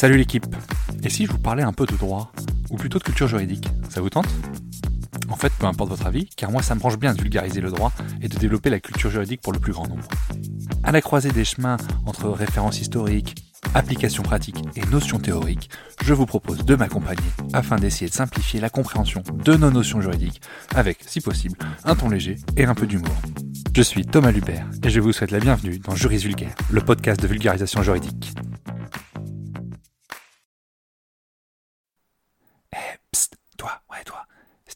Salut l'équipe Et si je vous parlais un peu de droit Ou plutôt de culture juridique Ça vous tente? En fait, peu importe votre avis, car moi ça me branche bien de vulgariser le droit et de développer la culture juridique pour le plus grand nombre. À la croisée des chemins entre références historiques, applications pratiques et notions théoriques, je vous propose de m'accompagner afin d'essayer de simplifier la compréhension de nos notions juridiques avec, si possible, un ton léger et un peu d'humour. Je suis Thomas Lubert et je vous souhaite la bienvenue dans Juris Vulgaire, le podcast de vulgarisation juridique.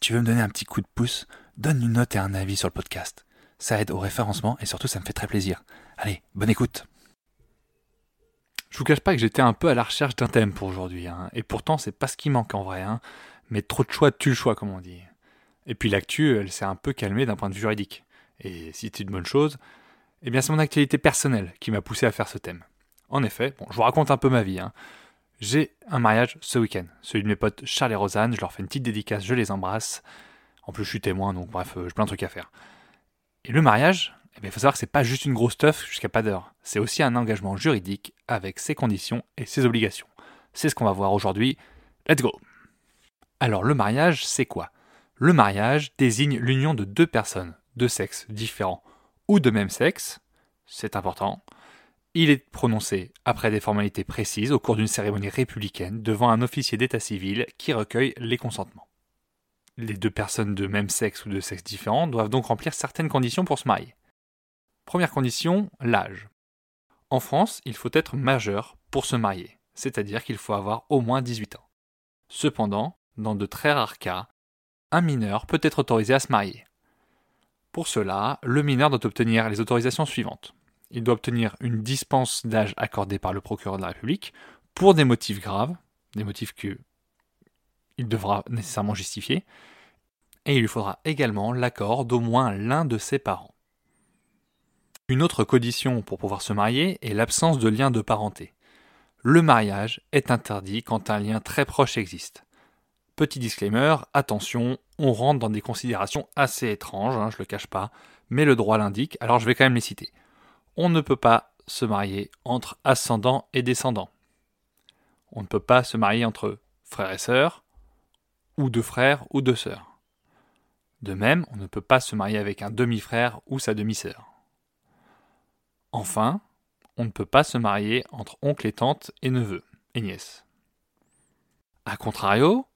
Tu veux me donner un petit coup de pouce, donne une note et un avis sur le podcast. Ça aide au référencement et surtout ça me fait très plaisir. Allez, bonne écoute. Je vous cache pas que j'étais un peu à la recherche d'un thème pour aujourd'hui, hein. et pourtant c'est pas ce qui manque en vrai, hein. mais trop de choix tue le choix comme on dit. Et puis l'actu, elle s'est un peu calmée d'un point de vue juridique. Et si c'est une bonne chose, eh bien c'est mon actualité personnelle qui m'a poussé à faire ce thème. En effet, bon, je vous raconte un peu ma vie. Hein. J'ai un mariage ce week-end, celui de mes potes Charles et Rosanne, je leur fais une petite dédicace, je les embrasse. En plus je suis témoin, donc bref, euh, j'ai plein de trucs à faire. Et le mariage, eh il faut savoir que c'est pas juste une grosse teuf jusqu'à pas d'heure. C'est aussi un engagement juridique avec ses conditions et ses obligations. C'est ce qu'on va voir aujourd'hui. Let's go Alors le mariage, c'est quoi? Le mariage désigne l'union de deux personnes de sexe différents ou de même sexe, c'est important. Il est prononcé après des formalités précises au cours d'une cérémonie républicaine devant un officier d'état civil qui recueille les consentements. Les deux personnes de même sexe ou de sexe différent doivent donc remplir certaines conditions pour se marier. Première condition, l'âge. En France, il faut être majeur pour se marier, c'est-à-dire qu'il faut avoir au moins 18 ans. Cependant, dans de très rares cas, un mineur peut être autorisé à se marier. Pour cela, le mineur doit obtenir les autorisations suivantes. Il doit obtenir une dispense d'âge accordée par le procureur de la République pour des motifs graves, des motifs que il devra nécessairement justifier, et il lui faudra également l'accord d'au moins l'un de ses parents. Une autre condition pour pouvoir se marier est l'absence de lien de parenté. Le mariage est interdit quand un lien très proche existe. Petit disclaimer, attention, on rentre dans des considérations assez étranges, hein, je le cache pas, mais le droit l'indique, alors je vais quand même les citer. On ne peut pas se marier entre ascendants et descendants. On ne peut pas se marier entre frères et sœurs, ou deux frères ou deux sœurs. De même, on ne peut pas se marier avec un demi-frère ou sa demi-sœur. Enfin, on ne peut pas se marier entre oncle et tante et neveu et nièce. A contrario,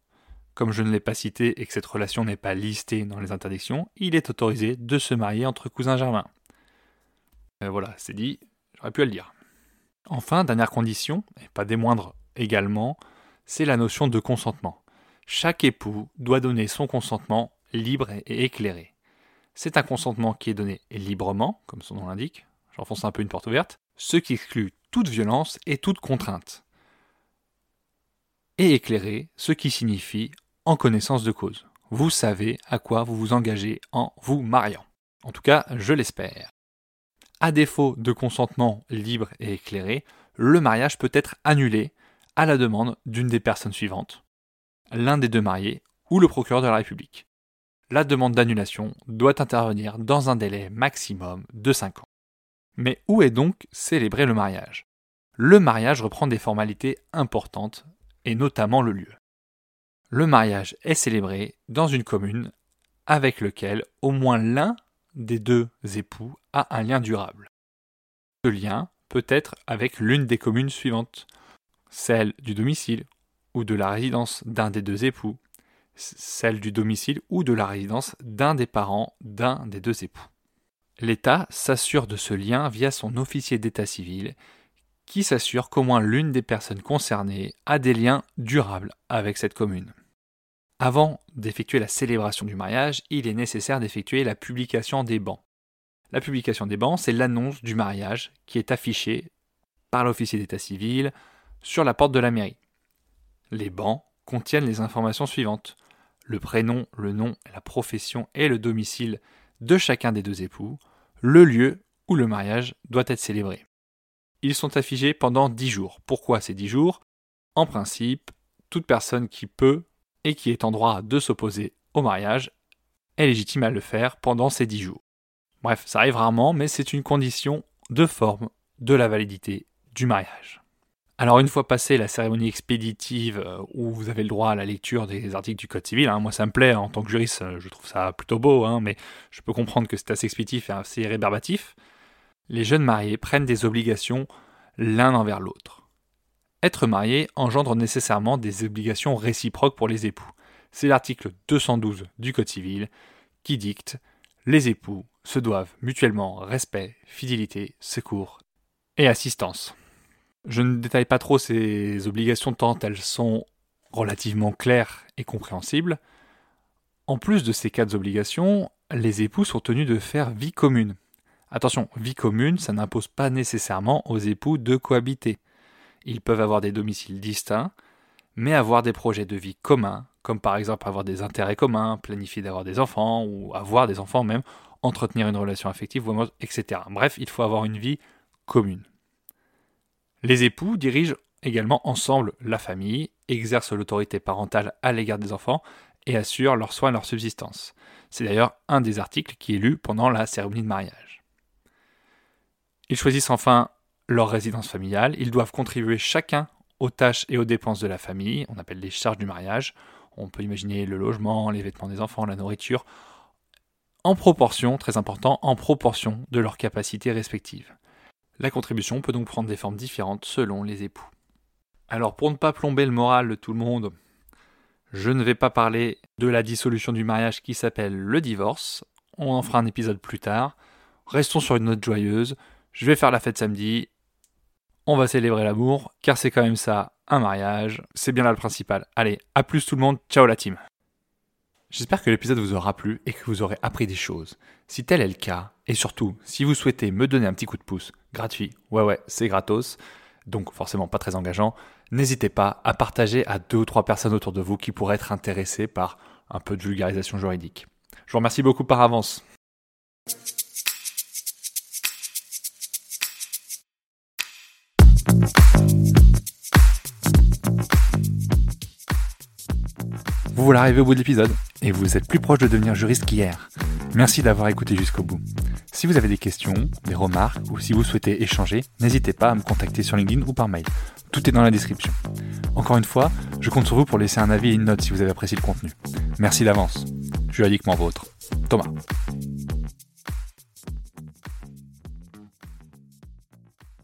comme je ne l'ai pas cité et que cette relation n'est pas listée dans les interdictions, il est autorisé de se marier entre cousins germains. Euh, voilà, c'est dit, j'aurais pu le dire. Enfin, dernière condition, et pas des moindres également, c'est la notion de consentement. Chaque époux doit donner son consentement libre et éclairé. C'est un consentement qui est donné librement, comme son nom l'indique, j'enfonce un peu une porte ouverte, ce qui exclut toute violence et toute contrainte. Et éclairé, ce qui signifie en connaissance de cause. Vous savez à quoi vous vous engagez en vous mariant. En tout cas, je l'espère. À défaut de consentement libre et éclairé, le mariage peut être annulé à la demande d'une des personnes suivantes, l'un des deux mariés ou le procureur de la République. La demande d'annulation doit intervenir dans un délai maximum de 5 ans. Mais où est donc célébré le mariage? Le mariage reprend des formalités importantes, et notamment le lieu le mariage est célébré dans une commune avec lequel au moins l'un des deux époux a un lien durable. Ce lien peut être avec l'une des communes suivantes, celle du domicile ou de la résidence d'un des deux époux, celle du domicile ou de la résidence d'un des parents d'un des deux époux. L'État s'assure de ce lien via son officier d'état civil qui s'assure qu'au moins l'une des personnes concernées a des liens durables avec cette commune. Avant d'effectuer la célébration du mariage, il est nécessaire d'effectuer la publication des bans. La publication des bans, c'est l'annonce du mariage qui est affichée par l'officier d'état civil sur la porte de la mairie. Les bans contiennent les informations suivantes le prénom, le nom, la profession et le domicile de chacun des deux époux, le lieu où le mariage doit être célébré. Ils sont affichés pendant dix jours. Pourquoi ces dix jours? En principe, toute personne qui peut et qui est en droit de s'opposer au mariage est légitime à le faire pendant ces dix jours. Bref, ça arrive rarement, mais c'est une condition de forme de la validité du mariage. Alors une fois passée la cérémonie expéditive euh, où vous avez le droit à la lecture des articles du Code civil, hein, moi ça me plaît en tant que juriste, euh, je trouve ça plutôt beau, hein, mais je peux comprendre que c'est assez expéditif et assez rébarbatif, les jeunes mariés prennent des obligations l'un envers l'autre. Être marié engendre nécessairement des obligations réciproques pour les époux. C'est l'article 212 du Code civil qui dicte les époux se doivent mutuellement respect, fidélité, secours et assistance. Je ne détaille pas trop ces obligations tant elles sont relativement claires et compréhensibles. En plus de ces quatre obligations, les époux sont tenus de faire vie commune. Attention, vie commune, ça n'impose pas nécessairement aux époux de cohabiter. Ils peuvent avoir des domiciles distincts, mais avoir des projets de vie communs, comme par exemple avoir des intérêts communs, planifier d'avoir des enfants, ou avoir des enfants même, entretenir une relation affective, etc. Bref, il faut avoir une vie commune. Les époux dirigent également ensemble la famille, exercent l'autorité parentale à l'égard des enfants et assurent leurs soins et leur subsistance. C'est d'ailleurs un des articles qui est lu pendant la cérémonie de mariage. Ils choisissent enfin leur résidence familiale, ils doivent contribuer chacun aux tâches et aux dépenses de la famille, on appelle les charges du mariage, on peut imaginer le logement, les vêtements des enfants, la nourriture, en proportion, très important, en proportion de leurs capacités respectives. La contribution peut donc prendre des formes différentes selon les époux. Alors pour ne pas plomber le moral de tout le monde, je ne vais pas parler de la dissolution du mariage qui s'appelle le divorce, on en fera un épisode plus tard. Restons sur une note joyeuse, je vais faire la fête samedi, on va célébrer l'amour, car c'est quand même ça, un mariage, c'est bien là le principal. Allez, à plus tout le monde, ciao la team J'espère que l'épisode vous aura plu et que vous aurez appris des choses. Si tel est le cas, et surtout, si vous souhaitez me donner un petit coup de pouce, gratuit, ouais ouais, c'est gratos, donc forcément pas très engageant, n'hésitez pas à partager à deux ou trois personnes autour de vous qui pourraient être intéressées par un peu de vulgarisation juridique. Je vous remercie beaucoup par avance. Vous voilà arrivé au bout de l'épisode et vous êtes plus proche de devenir juriste qu'hier. Merci d'avoir écouté jusqu'au bout. Si vous avez des questions, des remarques ou si vous souhaitez échanger, n'hésitez pas à me contacter sur LinkedIn ou par mail. Tout est dans la description. Encore une fois, je compte sur vous pour laisser un avis et une note si vous avez apprécié le contenu. Merci d'avance. Juridiquement vôtre. Thomas.